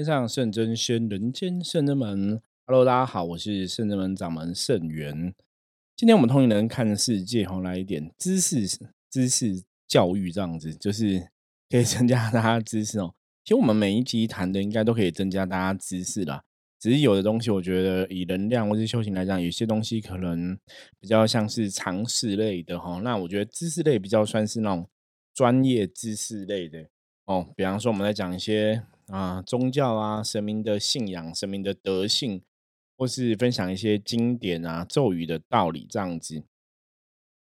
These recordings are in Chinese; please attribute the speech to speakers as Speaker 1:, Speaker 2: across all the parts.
Speaker 1: 天上圣真仙，人间圣真门。Hello，大家好，我是圣真门掌门圣元。今天我们通灵人看世界，哈，来一点知识、知识教育，这样子就是可以增加大家知识哦。其实我们每一集谈的，应该都可以增加大家知识啦。只是有的东西，我觉得以能量或是修行来讲，有些东西可能比较像是常识类的哈。那我觉得知识类比较算是那种专业知识类的哦。比方说，我们在讲一些。啊，宗教啊，神明的信仰，神明的德性，或是分享一些经典啊、咒语的道理这样子。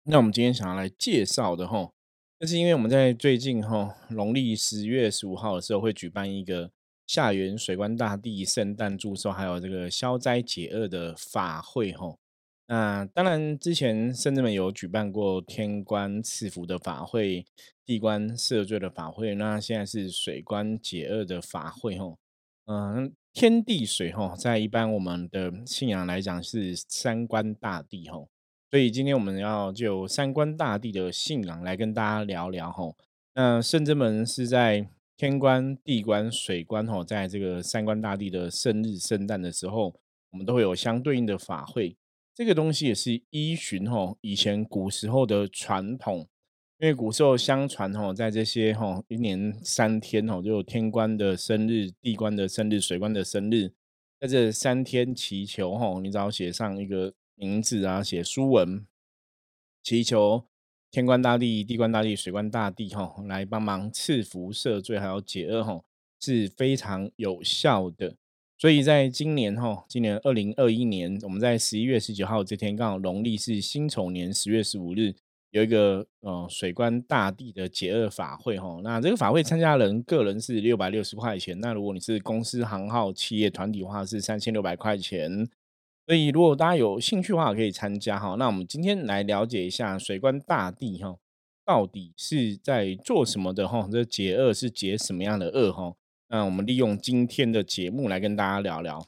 Speaker 1: 那我们今天想要来介绍的吼，那是因为我们在最近吼农历十月十五号的时候会举办一个下元水官大帝圣诞祝寿，还有这个消灾解厄的法会吼。那当然，之前甚至们有举办过天官赐福的法会、地官赦罪的法会，那现在是水官解厄的法会吼。嗯，天地水吼，在一般我们的信仰来讲是三观大帝吼，所以今天我们要就三观大帝的信仰来跟大家聊聊吼。那圣真门是在天官、地官、水官吼，在这个三观大帝的生日、圣诞的时候，我们都会有相对应的法会。这个东西也是依循吼以前古时候的传统，因为古时候相传吼，在这些吼一年三天吼，就有天官的生日、地官的生日、水官的生日，在这三天祈求吼，你只要写上一个名字啊，写书文，祈求天官大帝、地官大帝、水官大帝吼来帮忙赐福赦罪，还有解厄吼，是非常有效的。所以在今年哈，今年二零二一年，我们在十一月十九号这天，刚好农历是辛丑年十月十五日，有一个呃水官大帝的解厄法会哈。那这个法会参加人个人是六百六十块钱，那如果你是公司行号企业团体的话是三千六百块钱。所以如果大家有兴趣的话，可以参加哈。那我们今天来了解一下水官大帝哈，到底是在做什么的哈？这解厄是解什么样的厄哈？那我们利用今天的节目来跟大家聊聊。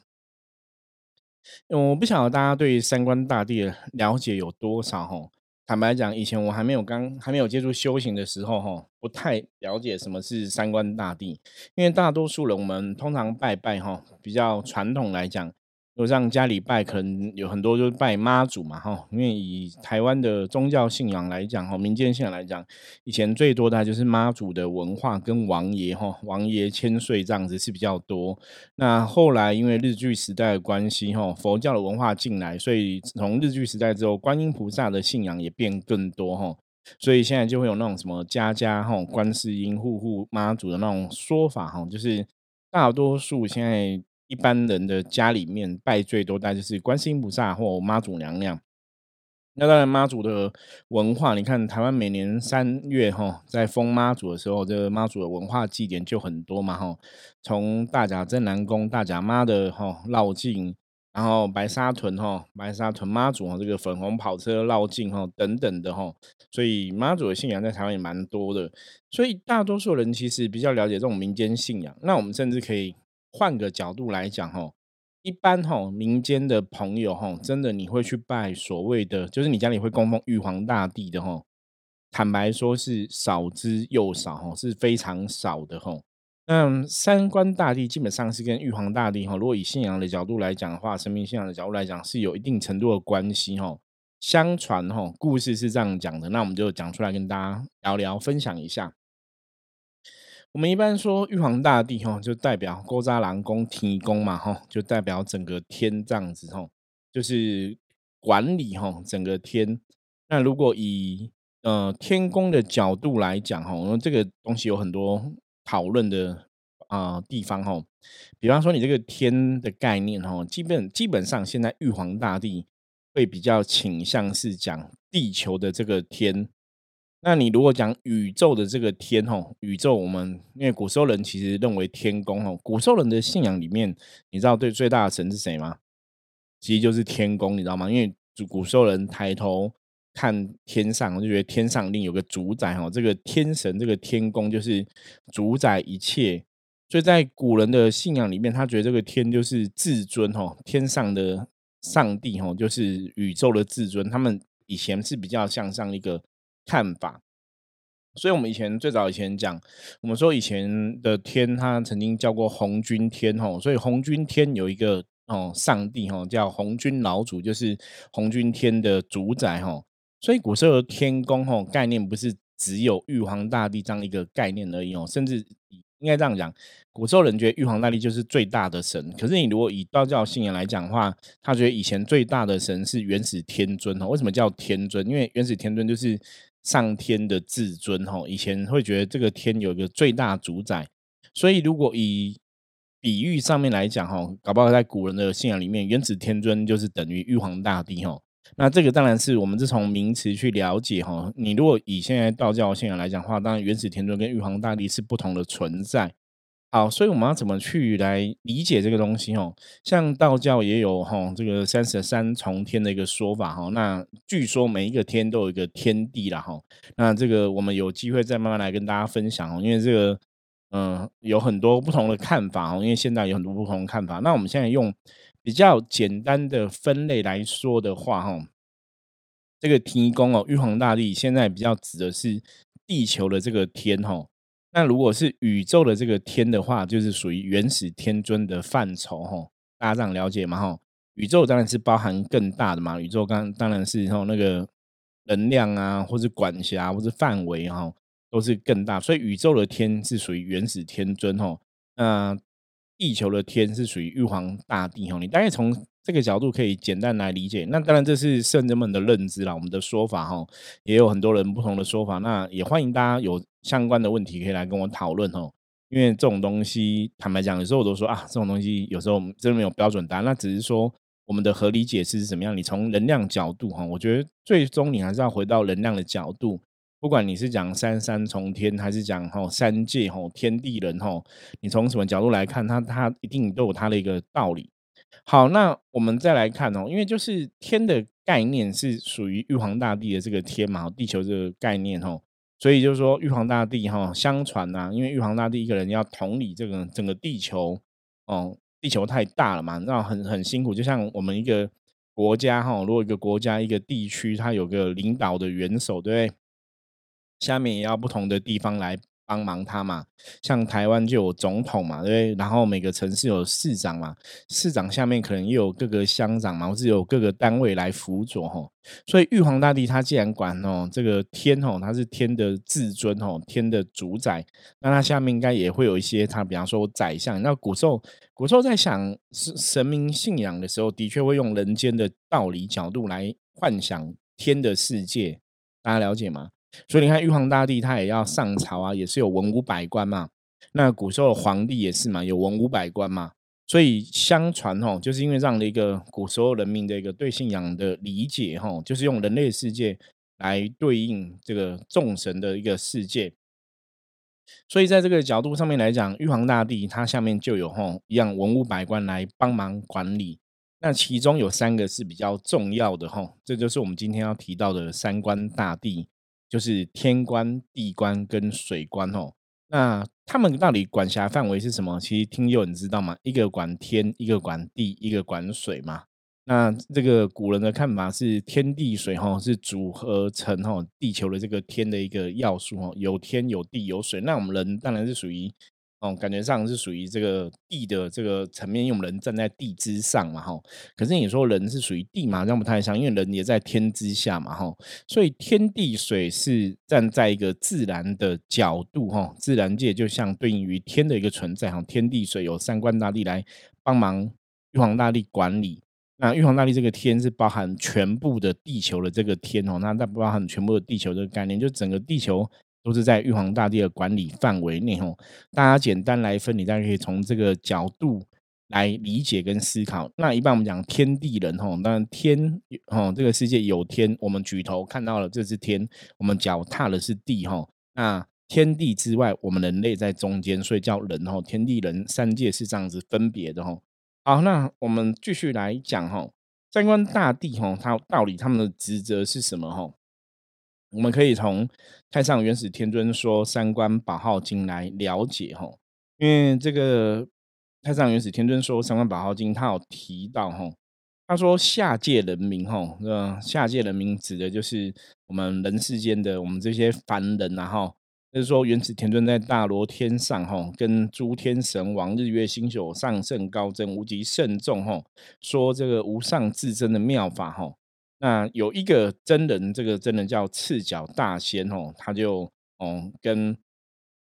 Speaker 1: 我不晓得大家对三观大帝的了解有多少哈？坦白讲，以前我还没有刚还没有接触修行的时候哈，不太了解什么是三观大帝，因为大多数人我们通常拜拜哈，比较传统来讲。如果让家里拜，可能有很多就是拜妈祖嘛，哈，因为以台湾的宗教信仰来讲，哈，民间信仰来讲，以前最多的就是妈祖的文化跟王爷，哈，王爷千岁这样子是比较多。那后来因为日据时代的关系，哈，佛教的文化进来，所以从日据时代之后，观音菩萨的信仰也变更多，哈，所以现在就会有那种什么家家哈观世音、户户妈祖的那种说法，哈，就是大多数现在。一般人的家里面拜最多，大概就是观世音菩萨或妈祖娘娘。那当然，妈祖的文化，你看台湾每年三月哈，在封妈祖的时候，这个妈祖的文化祭典就很多嘛哈。从大甲镇南宫、大甲妈的哈绕境，然后白沙屯哈白沙屯妈祖哈这个粉红跑车绕境哈等等的哈，所以妈祖的信仰在台湾也蛮多的。所以大多数人其实比较了解这种民间信仰。那我们甚至可以。换个角度来讲，吼，一般吼民间的朋友，吼，真的你会去拜所谓的，就是你家里会供奉玉皇大帝的，吼，坦白说是少之又少，吼，是非常少的，吼。那三官大帝基本上是跟玉皇大帝，吼，如果以信仰的角度来讲的话，神明信仰的角度来讲，是有一定程度的关系，吼。相传，吼，故事是这样讲的，那我们就讲出来跟大家聊聊，分享一下。我们一般说玉皇大帝哈，就代表勾扎郎宫天宫嘛哈，就代表整个天这样子哈，就是管理哈整个天。那如果以呃天宫的角度来讲哈，我们这个东西有很多讨论的啊地方哈。比方说你这个天的概念哈，基本基本上现在玉皇大帝会比较倾向是讲地球的这个天。那你如果讲宇宙的这个天吼，宇宙我们因为古时候人其实认为天宫吼，古时候人的信仰里面，你知道对最大的神是谁吗？其实就是天宫，你知道吗？因为古时候人抬头看天上，就觉得天上另有个主宰吼，这个天神这个天宫就是主宰一切，所以在古人的信仰里面，他觉得这个天就是至尊吼，天上的上帝吼，就是宇宙的至尊。他们以前是比较向上一个。看法，所以，我们以前最早以前讲，我们说以前的天，他曾经叫过红军天吼，所以红军天有一个哦，上帝吼叫红军老祖，就是红军天的主宰吼。所以古时候的天宫吼概念不是只有玉皇大帝这样一个概念而已哦，甚至应该这样讲，古时候人觉得玉皇大帝就是最大的神。可是你如果以道教信仰来讲的话，他觉得以前最大的神是元始天尊哦。为什么叫天尊？因为元始天尊就是。上天的至尊哈，以前会觉得这个天有一个最大主宰，所以如果以比喻上面来讲哈，搞不好在古人的信仰里面，元始天尊就是等于玉皇大帝哈。那这个当然是我们是从名词去了解哈。你如果以现在道教信仰来讲的话，当然元始天尊跟玉皇大帝是不同的存在。好，所以我们要怎么去来理解这个东西哦？像道教也有哈这个三十三重天的一个说法哈。那据说每一个天都有一个天地啦哈。那这个我们有机会再慢慢来跟大家分享哦。因为这个嗯有很多不同的看法哦。因为现在有很多不同的看法。那我们现在用比较简单的分类来说的话哈，这个天宫哦，玉皇大帝现在比较指的是地球的这个天哈。那如果是宇宙的这个天的话，就是属于元始天尊的范畴哈，大家这样了解吗？哈，宇宙当然是包含更大的嘛，宇宙刚当然是哈那个能量啊，或是管辖，或是范围哈，都是更大，所以宇宙的天是属于元始天尊哈，那地球的天是属于玉皇大帝哈，你大概从这个角度可以简单来理解。那当然这是圣人们的认知啦，我们的说法哈，也有很多人不同的说法，那也欢迎大家有。相关的问题可以来跟我讨论哦，因为这种东西坦白讲，有时候我都说啊，这种东西有时候真的没有标准答案，那只是说我们的合理解释是怎么样。你从能量角度哈，我觉得最终你还是要回到能量的角度，不管你是讲三三重天，还是讲哈三界哈天地人哈，你从什么角度来看，它它一定都有它的一个道理。好，那我们再来看哦，因为就是天的概念是属于玉皇大帝的这个天嘛，地球这个概念哦。所以就是说，玉皇大帝哈，相传呐，因为玉皇大帝一个人要统理这个整个地球，哦，地球太大了嘛，那很很辛苦。就像我们一个国家哈，如果一个国家一个地区，它有个领导的元首，对不对？下面也要不同的地方来。帮忙他嘛，像台湾就有总统嘛，对？然后每个城市有市长嘛，市长下面可能又有各个乡长嘛，或是有各个单位来辅佐吼。所以玉皇大帝他既然管哦这个天吼，他是天的至尊吼，天的主宰，那他下面应该也会有一些他，比方说宰相。那古时候古时候在想是神明信仰的时候，的确会用人间的道理角度来幻想天的世界，大家了解吗？所以你看，玉皇大帝他也要上朝啊，也是有文武百官嘛。那古时候皇帝也是嘛，有文武百官嘛。所以相传吼，就是因为这样的一个古时候人民的一个对信仰的理解吼，就是用人类世界来对应这个众神的一个世界。所以在这个角度上面来讲，玉皇大帝他下面就有吼一样文武百官来帮忙管理。那其中有三个是比较重要的吼，这就是我们今天要提到的三官大帝。就是天官、地官跟水官哦，那他们到底管辖范围是什么？其实听友你知道吗？一个管天，一个管地，一个管水嘛。那这个古人的看法是天地水哈是组合成哈地球的这个天的一个要素哦，有天有地有水。那我们人当然是属于。哦，感觉上是属于这个地的这个层面，因为我们人站在地之上嘛，哈。可是你说人是属于地嘛，这样不太像，因为人也在天之下嘛，哈。所以天地水是站在一个自然的角度，哈，自然界就像对应于天的一个存在，哈。天地水有三官大帝来帮忙玉皇大帝管理，那玉皇大帝这个天是包含全部的地球的这个天哦，那那包含全部的地球这个概念，就整个地球。都是在玉皇大帝的管理范围内吼，大家简单来分，你大家可以从这个角度来理解跟思考。那一般我们讲天地人当然天吼这个世界有天，我们举头看到了这是天，我们脚踏的是地哈。那天地之外，我们人类在中间，所以叫人哈。天地人三界是这样子分别的哈。好，那我们继续来讲哈，三观大帝哈，他到底他们的职责是什么哈？我们可以从太上元始天尊说《三观宝号经》来了解哈，因为这个太上元始天尊说《三观宝号经》，他有提到哈，他说下界人民哈，那下界人民指的就是我们人世间的我们这些凡人呐哈，就是说原始天尊在大罗天上哈，跟诸天神王、日月星宿上圣高真、无极圣众哈，说这个无上至真的妙法哈。那有一个真人，这个真人叫赤脚大仙哦，他就哦跟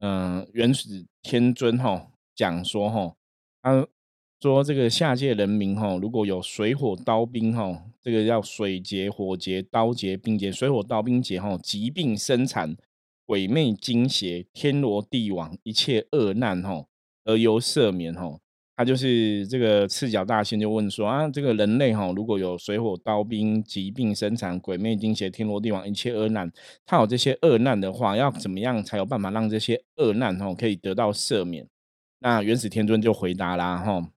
Speaker 1: 嗯原始天尊哈讲说哈，他说这个下界人民哈，如果有水火刀兵哈，这个叫水劫、火劫、刀劫、兵劫，水火刀兵劫哈，疾病生产。鬼魅惊邪，天罗地网，一切恶难吼，而由赦免吼。他就是这个赤脚大仙就问说啊，这个人类哈，如果有水火刀兵、疾病生产、鬼魅惊邪、天罗地网一切恶难，他有这些恶难的话，要怎么样才有办法让这些恶难吼可以得到赦免？那元始天尊就回答啦哈。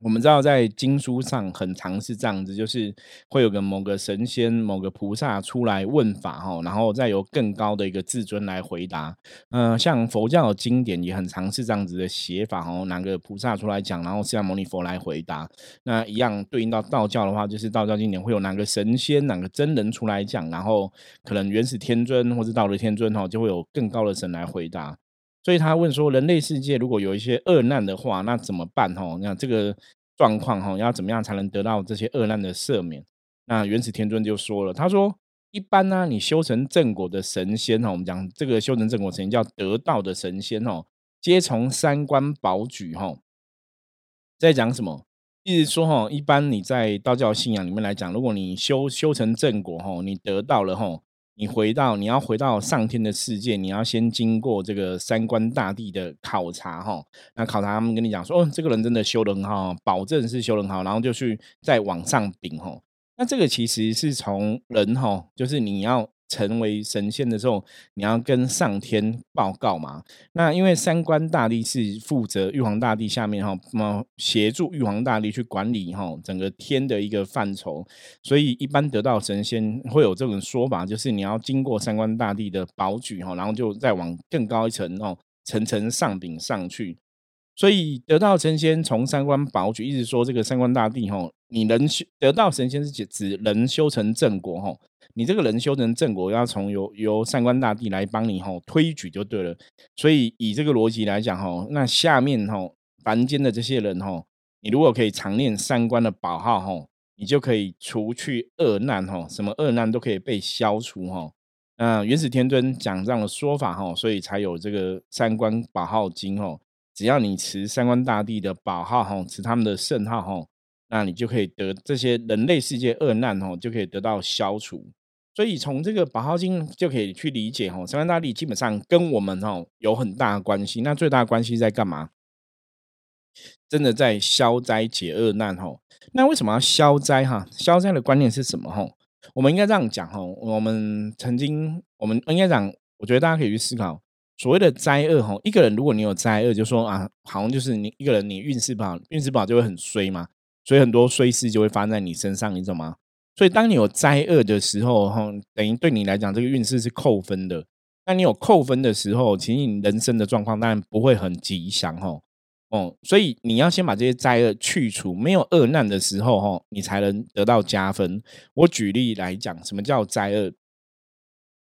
Speaker 1: 我们知道，在经书上很常是这样子，就是会有个某个神仙、某个菩萨出来问法哈，然后再由更高的一个至尊来回答。嗯，像佛教的经典也很常是这样子的写法哦，哪个菩萨出来讲，然后释迦牟尼佛来回答。那一样对应到道教的话，就是道教经典会有哪个神仙、哪个真人出来讲，然后可能元始天尊或者道德天尊哈，就会有更高的神来回答。所以他问说，人类世界如果有一些恶难的话，那怎么办？哈，那这个状况哈，要怎么样才能得到这些恶难的赦免？那元始天尊就说了，他说，一般呢，你修成正果的神仙哈，我们讲这个修成正果神仙叫得道的神仙哦，皆从三观保举哈。在讲什么？意思说哈，一般你在道教信仰里面来讲，如果你修修成正果哈，你得到了哈。你回到你要回到上天的世界，你要先经过这个三观大帝的考察哈。那考察他们跟你讲说，哦，这个人真的修得很好，保证是修得很好，然后就去再往上顶哈。那这个其实是从人哈，就是你要。成为神仙的时候，你要跟上天报告嘛？那因为三官大帝是负责玉皇大帝下面哈，么协助玉皇大帝去管理哈整个天的一个范畴，所以一般得到神仙会有这种说法，就是你要经过三官大帝的保举哈，然后就再往更高一层哦，层层上顶上去。所以得到神仙从三官保举，一直说这个三官大帝哈，你能修得到神仙是指指人修成正果哈。你这个人修成正果，要从由由三官大帝来帮你吼推举就对了。所以以这个逻辑来讲吼，那下面吼凡间的这些人吼，你如果可以常念三官的宝号吼，你就可以除去恶难吼，什么恶难都可以被消除吼。那元始天尊讲这样的说法吼，所以才有这个三官宝号经吼。只要你持三官大帝的宝号吼，持他们的圣号吼，那你就可以得这些人类世界恶难吼，就可以得到消除。所以从这个《八号经》就可以去理解，吼，三官大帝基本上跟我们哈有很大的关系。那最大的关系在干嘛？真的在消灾解厄难，吼。那为什么要消灾？哈，消灾的观念是什么？吼，我们应该这样讲，哈。我们曾经，我们应该讲，我觉得大家可以去思考，所谓的灾厄，吼，一个人如果你有灾厄，就说啊，好像就是你一个人，你运势不好，运势不好就会很衰嘛，所以很多衰事就会发生在你身上，你懂吗？所以，当你有灾厄的时候，哈，等于对你来讲，这个运势是扣分的。那你有扣分的时候，其实你人生的状况当然不会很吉祥，哈，哦，所以你要先把这些灾厄去除，没有恶难的时候，哈，你才能得到加分。我举例来讲，什么叫灾厄？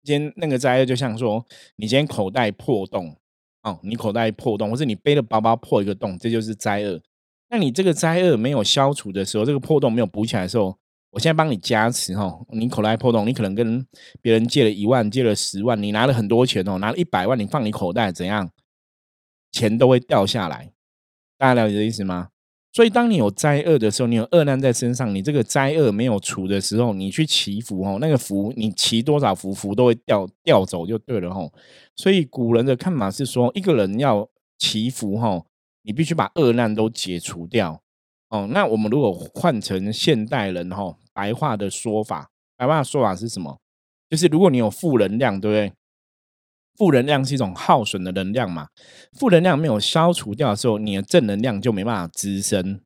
Speaker 1: 今天那个灾厄，就像说，你今天口袋破洞，哦，你口袋破洞，或者你背的包包破一个洞，这就是灾厄。那你这个灾厄没有消除的时候，这个破洞没有补起来的时候，我现在帮你加持哈，你口袋破洞，你可能跟别人借了一万，借了十万，你拿了很多钱哦，拿了一百万，你放你口袋怎样？钱都会掉下来，大家了解这意思吗？所以当你有灾厄的时候，你有恶难在身上，你这个灾厄没有除的时候，你去祈福哦，那个福你祈多少福，福都会掉掉走就对了吼。所以古人的看法是说，一个人要祈福吼，你必须把恶难都解除掉哦。那我们如果换成现代人哈。白话的说法，白话的说法是什么？就是如果你有负能量，对不对？负能量是一种耗损的能量嘛。负能量没有消除掉的时候，你的正能量就没办法滋生。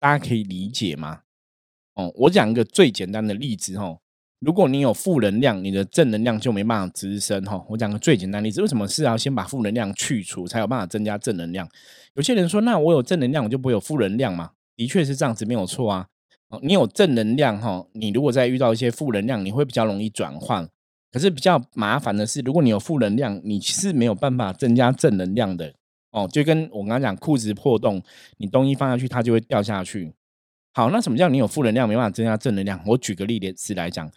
Speaker 1: 大家可以理解吗？哦，我讲一个最简单的例子哈。如果你有负能量，你的正能量就没办法滋生哈。我讲个最简单例子，为什么是要先把负能量去除，才有办法增加正能量？有些人说，那我有正能量，我就不会有负能量嘛？的确是这样子，没有错啊。你有正能量哈，你如果再遇到一些负能量，你会比较容易转换。可是比较麻烦的是，如果你有负能量，你是没有办法增加正能量的哦。就跟我刚刚讲，裤子破洞，你东西放下去，它就会掉下去。好，那什么叫你有负能量，没办法增加正能量？我举个例子来讲，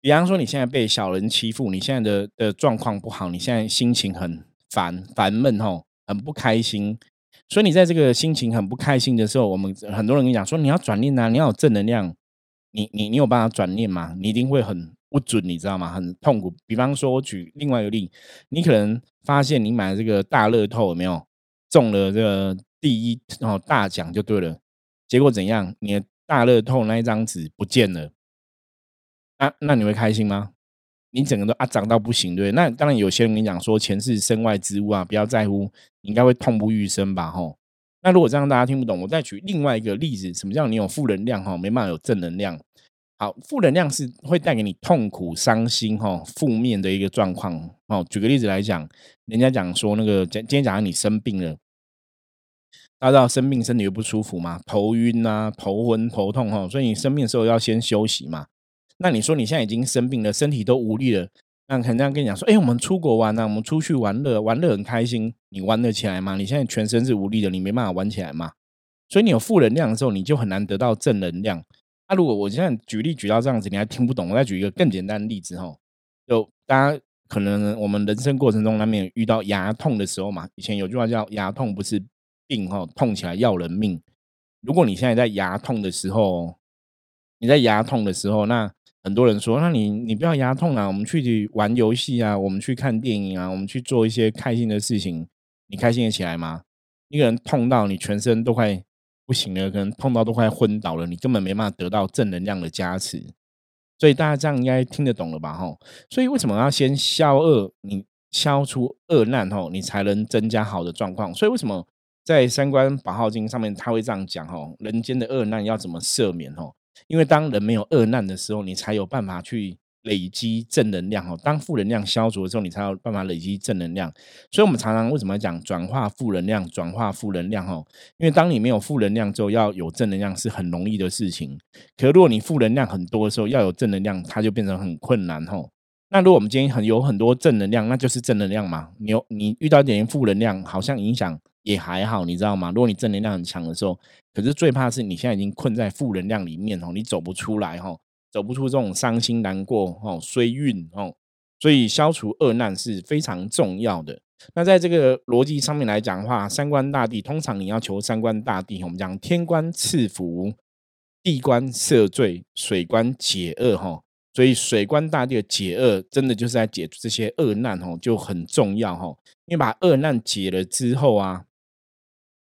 Speaker 1: 比方说你现在被小人欺负，你现在的的状况不好，你现在心情很烦烦闷吼，很不开心。所以你在这个心情很不开心的时候，我们很多人跟你讲说，你要转念啊，你要有正能量。你你你有办法转念吗？你一定会很不准，你知道吗？很痛苦。比方说，我举另外一个例，你可能发现你买的这个大乐透有没有中了这个第一哦大奖就对了，结果怎样？你的大乐透那一张纸不见了，那那你会开心吗？你整个都啊涨到不行，对？那当然有些人跟你讲说钱是身外之物啊，不要在乎，你应该会痛不欲生吧？吼。那如果这样大家听不懂，我再举另外一个例子，什么叫你有负能量？哈，没办法有正能量。好，负能量是会带给你痛苦、伤心，哈，负面的一个状况。哦，举个例子来讲，人家讲说那个今今天讲你生病了，大家知道生病身体又不舒服嘛，头晕啊，头昏头痛，哈，所以你生病的时候要先休息嘛。那你说你现在已经生病了，身体都无力了，那肯定跟你讲说，哎，我们出国玩啊，我们出去玩乐，玩乐很开心，你玩得起来吗？你现在全身是无力的，你没办法玩起来嘛。所以你有负能量的时候，你就很难得到正能量。那如果我现在举例举到这样子，你还听不懂，我再举一个更简单的例子哈。就大家可能我们人生过程中难免遇到牙痛的时候嘛。以前有句话叫“牙痛不是病哈，痛起来要人命”。如果你现在在牙痛的时候，你在牙痛的时候，那很多人说，那你你不要牙痛啊，我们去玩游戏啊，我们去看电影啊，我们去做一些开心的事情，你开心得起来吗？一个人痛到你全身都快。不行了，可能碰到都快昏倒了，你根本没办法得到正能量的加持。所以大家这样应该听得懂了吧？吼，所以为什么要先消恶？你消除恶难，吼，你才能增加好的状况。所以为什么在三观宝号经上面他会这样讲？哦，人间的恶难要怎么赦免？哦，因为当人没有恶难的时候，你才有办法去。累积正能量哈，当负能量消除的时候，你才有办法累积正能量。所以，我们常常为什么讲转化负能量？转化负能量哈，因为当你没有负能量之后，要有正能量是很容易的事情。可如果你负能量很多的时候，要有正能量，它就变成很困难哈。那如果我们今天很有很多正能量，那就是正能量嘛。你有你遇到一点负能量，好像影响也还好，你知道吗？如果你正能量很强的时候，可是最怕是你现在已经困在负能量里面哦，你走不出来哈。走不出这种伤心难过哦，衰运哦，所以消除恶难是非常重要的。那在这个逻辑上面来讲的话，三观大帝通常你要求三观大帝，我们讲天官赐福，地官赦罪，水官解厄哈。所以水官大帝的解厄，真的就是在解这些恶难哦，就很重要哈。因为把恶难解了之后啊。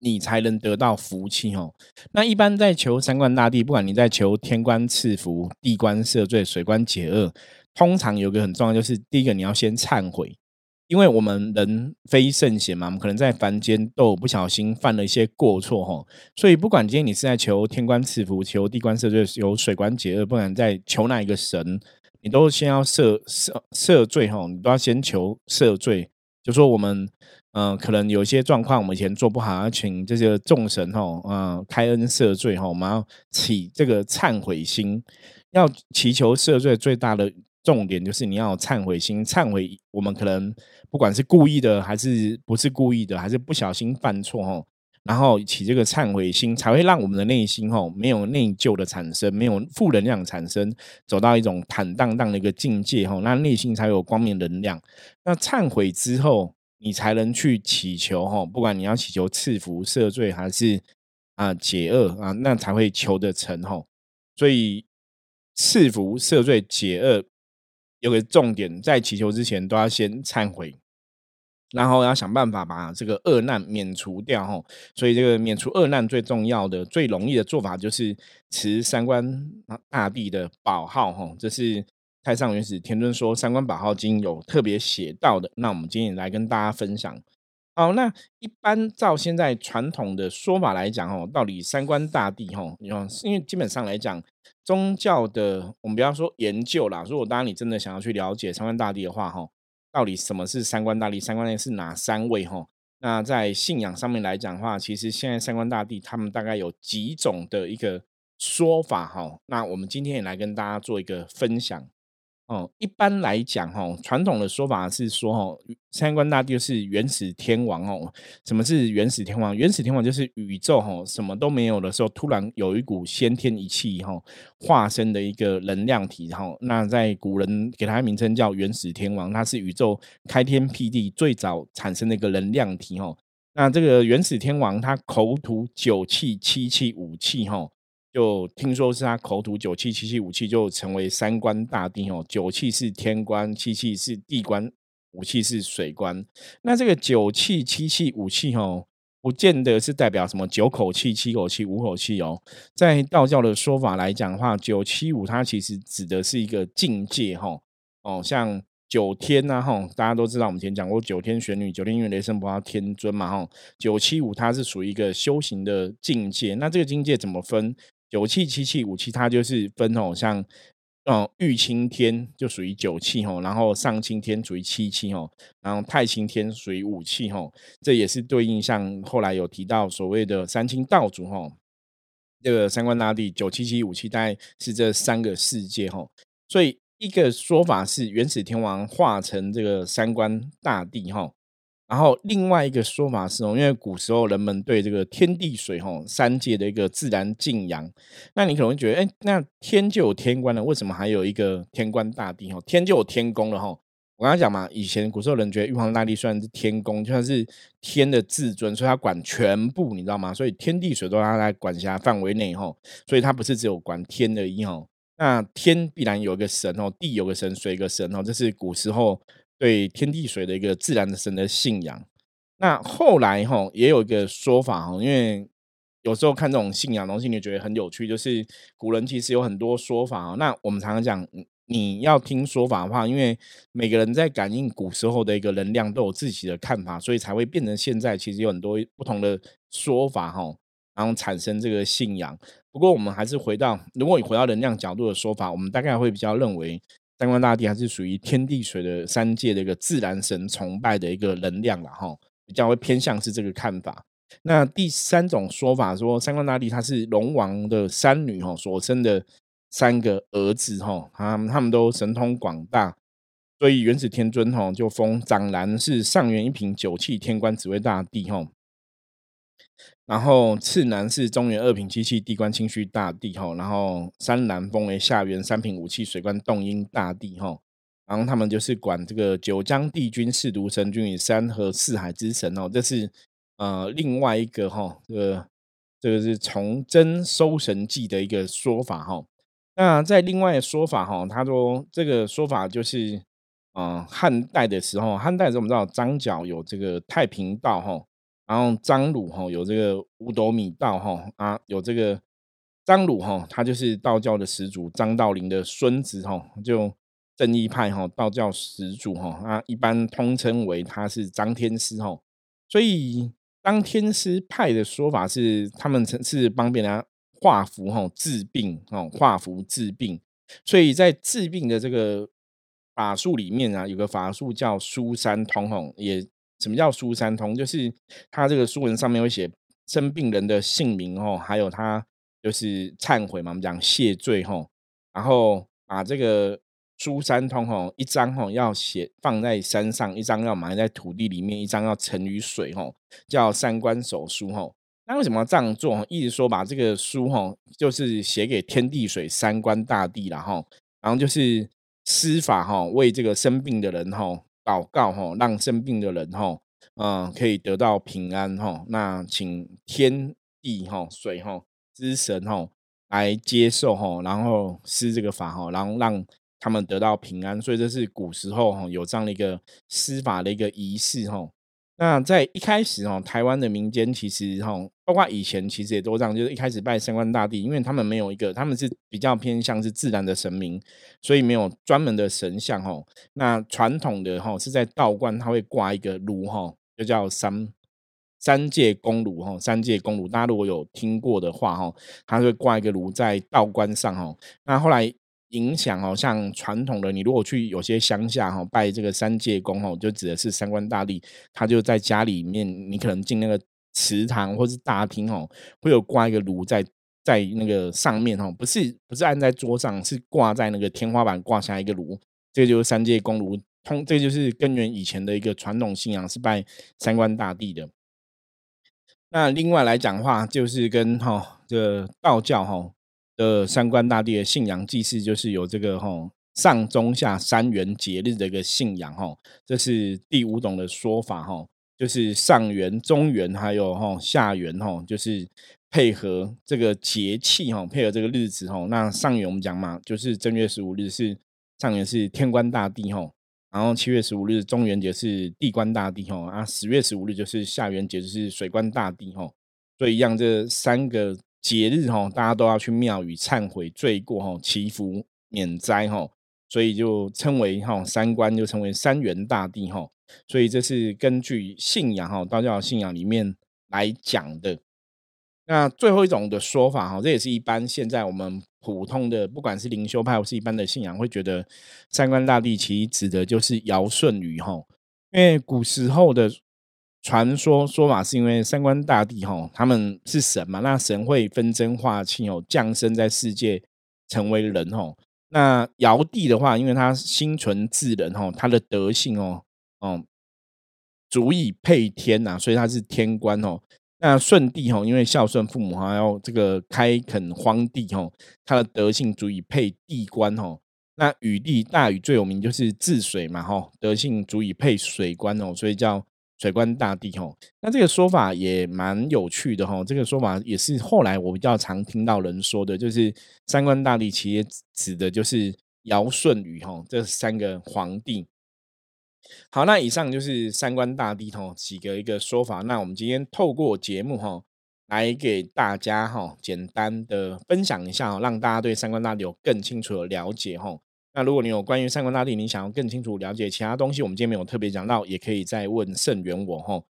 Speaker 1: 你才能得到福气哦。那一般在求三观大帝，不管你在求天官赐福、地官赦罪、水官解厄，通常有个很重要，就是第一个你要先忏悔，因为我们人非圣贤嘛，我们可能在凡间都有不小心犯了一些过错哈。所以不管今天你是在求天官赐福、求地官赦罪、有水官解厄，不管在求哪一个神，你都先要赦赦赦罪哈，你都要先求赦罪，就说我们。嗯，可能有些状况我们以前做不好，要请这些众神吼，嗯，开恩赦罪吼，我们要起这个忏悔心，要祈求赦罪。最大的重点就是你要忏悔心，忏悔我们可能不管是故意的还是不是故意的，还是不小心犯错哈，然后起这个忏悔心，才会让我们的内心吼没有内疚的产生，没有负能量产生，走到一种坦荡荡的一个境界吼，那内心才有光明能量。那忏悔之后。你才能去祈求哈，不管你要祈求赐福赦罪还是啊解厄啊，那才会求得成哈。所以赐福赦罪解厄有个重点，在祈求之前都要先忏悔，然后要想办法把这个恶难免除掉哈。所以这个免除恶难最重要的、最容易的做法就是持三观大帝的宝号哈，这是。太上元始天尊说《三观宝号经》有特别写到的，那我们今天来跟大家分享。好，那一般照现在传统的说法来讲，哦，到底三观大帝，吼，因为基本上来讲，宗教的我们不要说研究啦，如果当然你真的想要去了解三观大帝的话，吼，到底什么是三观大帝？三观大帝是哪三位？哈，那在信仰上面来讲的话，其实现在三观大帝他们大概有几种的一个说法，哈。那我们今天也来跟大家做一个分享。哦，一般来讲，哈，传统的说法是说，哈，三官大帝就是原始天王哦。什么是原始天王？原始天王就是宇宙，哈，什么都没有的时候，突然有一股先天一气，哈，化身的一个能量体，哈。那在古人给它名称叫原始天王，它是宇宙开天辟地最早产生的一个能量体，哈。那这个原始天王，他口吐九气、七气、五气，哈。就听说是他口吐九气七气五气，就成为三官大帝哦。九气是天官，七气是地官，五气是水官。那这个九气七气五气哦，不见得是代表什么九口气、七口气、五口气哦。在道教的说法来讲的话，九七五它其实指的是一个境界哈。哦，像九天呐哈，大家都知道我们前讲过九天玄女、九天因为雷声不要天尊嘛哈。九七五它是属于一个修行的境界，那这个境界怎么分？九气、七气、五气，它就是分哦，像嗯玉清天就属于九气吼，然后上清天属于七气吼，然后太清天属于五气吼，这也是对应像后来有提到所谓的三清道祖吼，这个三官大帝九七七五气，大概是这三个世界吼，所以一个说法是元始天王化成这个三官大帝吼。然后另外一个说法是哦，因为古时候人们对这个天地水吼三界的一个自然敬仰，那你可能会觉得，哎，那天就有天官了，为什么还有一个天官大帝？吼，天就有天宫了，吼。我刚才讲嘛，以前古时候人觉得玉皇大帝算是天宫，就算是天的至尊，所以他管全部，你知道吗？所以天地水都他在管辖范围内，吼，所以他不是只有管天而已，吼。那天必然有一个神哦，地有个神，水一个神哦，这是古时候。对天地水的一个自然的神的信仰，那后来哈也有一个说法哈，因为有时候看这种信仰东西，你觉得很有趣，就是古人其实有很多说法那我们常常讲，你要听说法的话，因为每个人在感应古时候的一个能量都有自己的看法，所以才会变成现在其实有很多不同的说法哈，然后产生这个信仰。不过我们还是回到，如果你回到能量角度的说法，我们大概会比较认为。三官大帝还是属于天地水的三界的一个自然神崇拜的一个能量了哈，比较会偏向是这个看法。那第三种说法说，三官大帝他是龙王的三女哈所生的三个儿子哈，他他们都神通广大，所以元始天尊哈就封长男是上元一品九气天官紫微大帝哈。然后次男是中原二品七器地官清虚大帝哈，然后三男封为下元三品五器水官洞阴大帝哈，然后他们就是管这个九江帝君四毒神君与山河四海之神哦，这是呃另外一个哈，这个这个是崇祯收神记的一个说法哈。那在另外的说法哈，他说这个说法就是啊汉代的时候，汉代的时候我们知道张角有这个太平道哈。然后张鲁哈有这个五斗米道哈啊有这个张鲁哈他就是道教的始祖张道陵的孙子哈就正义派哈道教始祖哈啊一般通称为他是张天师哈所以张天师派的说法是他们是帮别人画符哈治病哦画符治病所以在治病的这个法术里面啊有个法术叫书山通哈也。什么叫书三通？就是他这个书文上面会写生病人的姓名哦，还有他就是忏悔嘛，我们讲谢罪吼，然后把这个书三通吼，一张吼要写放在山上，一张要埋在土地里面，一张要沉于水吼，叫三观手书吼。那为什么要这样做？一直说把这个书吼，就是写给天地水三观大帝了吼，然后就是施法哈，为这个生病的人吼。祷告哈，让生病的人哈，嗯，可以得到平安哈。那请天地哈、水哈之神哈来接受哈，然后施这个法哈，然后让他们得到平安。所以这是古时候哈有这样的一个施法的一个仪式哈。那在一开始哦，台湾的民间其实哈，包括以前其实也都这样，就是一开始拜三官大帝，因为他们没有一个，他们是比较偏向是自然的神明，所以没有专门的神像哈。那传统的哈是在道观，他会挂一个炉哈，就叫三三界公炉哈，三界公炉，大家如果有听过的话哈，他会挂一个炉在道观上哈。那后来。影响哦，像传统的，你如果去有些乡下哈拜这个三界公哦，就指的是三官大帝，他就在家里面，你可能进那个祠堂或是大厅哦，会有挂一个炉在在那个上面哦，不是不是按在桌上，是挂在那个天花板挂下一个炉，这个就是三界公炉，通这就是根源以前的一个传统信仰，是拜三官大帝的。那另外来讲话，就是跟哈这道教哈的三官大帝的信仰祭祀，就是有这个哈上中下三元节日的一个信仰哈，这是第五种的说法哈，就是上元、中元还有哈下元哈，就是配合这个节气哈，配合这个日子哈。那上元我们讲嘛，就是正月十五日是上元是天官大帝哈。然后七月十五日中元节是地官大帝吼啊，十月十五日就是下元节，就是水官大帝吼。所以一样，这三个节日哈，大家都要去庙宇忏悔罪过哈，祈福免灾哈。所以就称为哈三观，就称为三元大帝哈。所以这是根据信仰哈，道教信仰里面来讲的。那最后一种的说法哈，这也是一般现在我们普通的，不管是灵修派或是一般的信仰，会觉得三观大帝其实指的就是尧舜禹哈。因为古时候的传说说法是因为三官大帝哈，他们是神嘛，那神会分真化气哦，降生在世界成为人哦。那尧帝的话，因为他心存至仁哦，他的德性哦哦足以配天呐，所以他是天官哦。那舜帝吼，因为孝顺父母哈，要这个开垦荒地吼，他的德性足以配地官吼。那禹帝大禹最有名就是治水嘛吼，德性足以配水官哦，所以叫水官大帝吼。那这个说法也蛮有趣的吼，这个说法也是后来我比较常听到人说的，就是三官大帝其实指的就是尧舜禹吼这三个皇帝。好，那以上就是三观大帝吼几个一个说法。那我们今天透过节目哈，来给大家哈简单的分享一下，让大家对三观大帝有更清楚的了解吼。那如果你有关于三观大帝，你想要更清楚了解其他东西，我们今天没有特别讲到，也可以再问圣元我哈。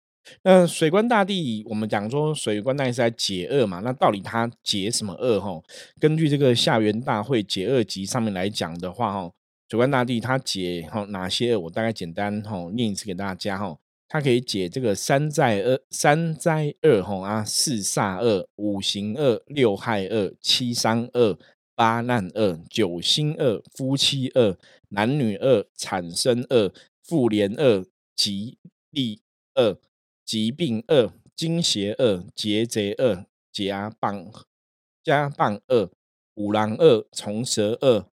Speaker 1: 那水官大帝，我们讲说水官大帝是在解厄嘛？那到底他解什么厄哈？根据这个下元大会解厄集上面来讲的话哈。水官大帝他解哈哪些？我大概简单哈念一次给大家哈。他可以解这个三灾二、三灾二哈啊，四煞二、五行二、六害二、七伤二、八难二、九星二、夫妻二、男女二、产生二、妇联二、吉利二、疾病二、惊邪二、劫贼二、家棒家棒二、五郎二、虫蛇二。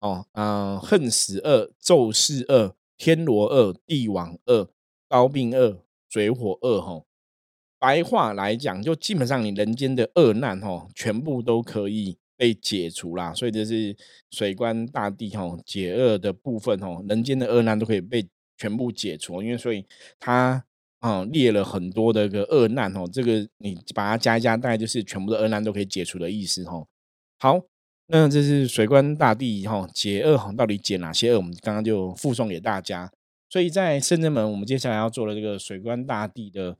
Speaker 1: 哦，嗯，恨死二，咒世二，天罗二，地网二，刀病二，水火二，吼，白话来讲，就基本上你人间的恶难，吼，全部都可以被解除啦。所以这是水官大帝，吼，解厄的部分，吼，人间的恶难都可以被全部解除。因为所以他，啊，列了很多的个恶难，吼，这个你把它加一加，大概就是全部的恶难都可以解除的意思，吼。好。那这是水官大帝哈解厄哈，到底解哪些厄？我们刚刚就附送给大家。所以在圣真门，我们接下来要做的这个水官大帝的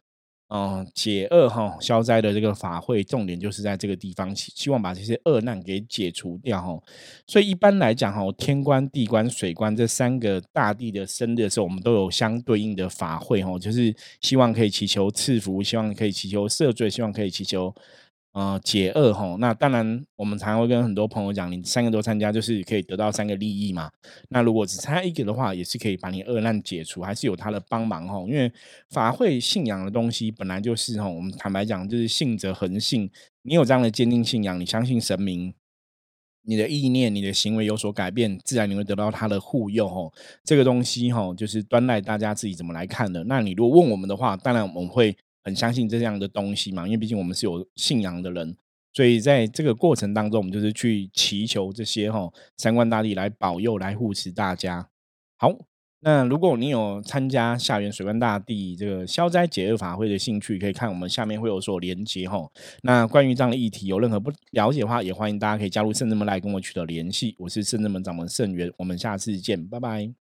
Speaker 1: 嗯解厄哈消灾的这个法会，重点就是在这个地方，希望把这些厄难给解除掉哈。所以一般来讲哈，天官、地官、水官这三个大地的生日的时候，我们都有相对应的法会哈，就是希望可以祈求赐福，希望可以祈求赦罪，希望可以祈求。呃，解厄哈，那当然，我们常会跟很多朋友讲，你三个都参加，就是可以得到三个利益嘛。那如果只参加一个的话，也是可以把你厄难解除，还是有他的帮忙哈。因为法会信仰的东西本来就是哈，我们坦白讲，就是信则恒信。你有这样的坚定信仰，你相信神明，你的意念、你的行为有所改变，自然你会得到他的护佑哈。这个东西哈，就是端赖大家自己怎么来看的。那你如果问我们的话，当然我们会。很相信这样的东西嘛，因为毕竟我们是有信仰的人，所以在这个过程当中，我们就是去祈求这些哈三官大帝来保佑、来护持大家。好，那如果你有参加下元水官大帝这个消灾解厄法会的兴趣，可以看我们下面会有所连接哈。那关于这样的议题，有任何不了解的话，也欢迎大家可以加入圣人门来跟我取得联系。我是圣人门掌门圣元，我们下次见，拜拜。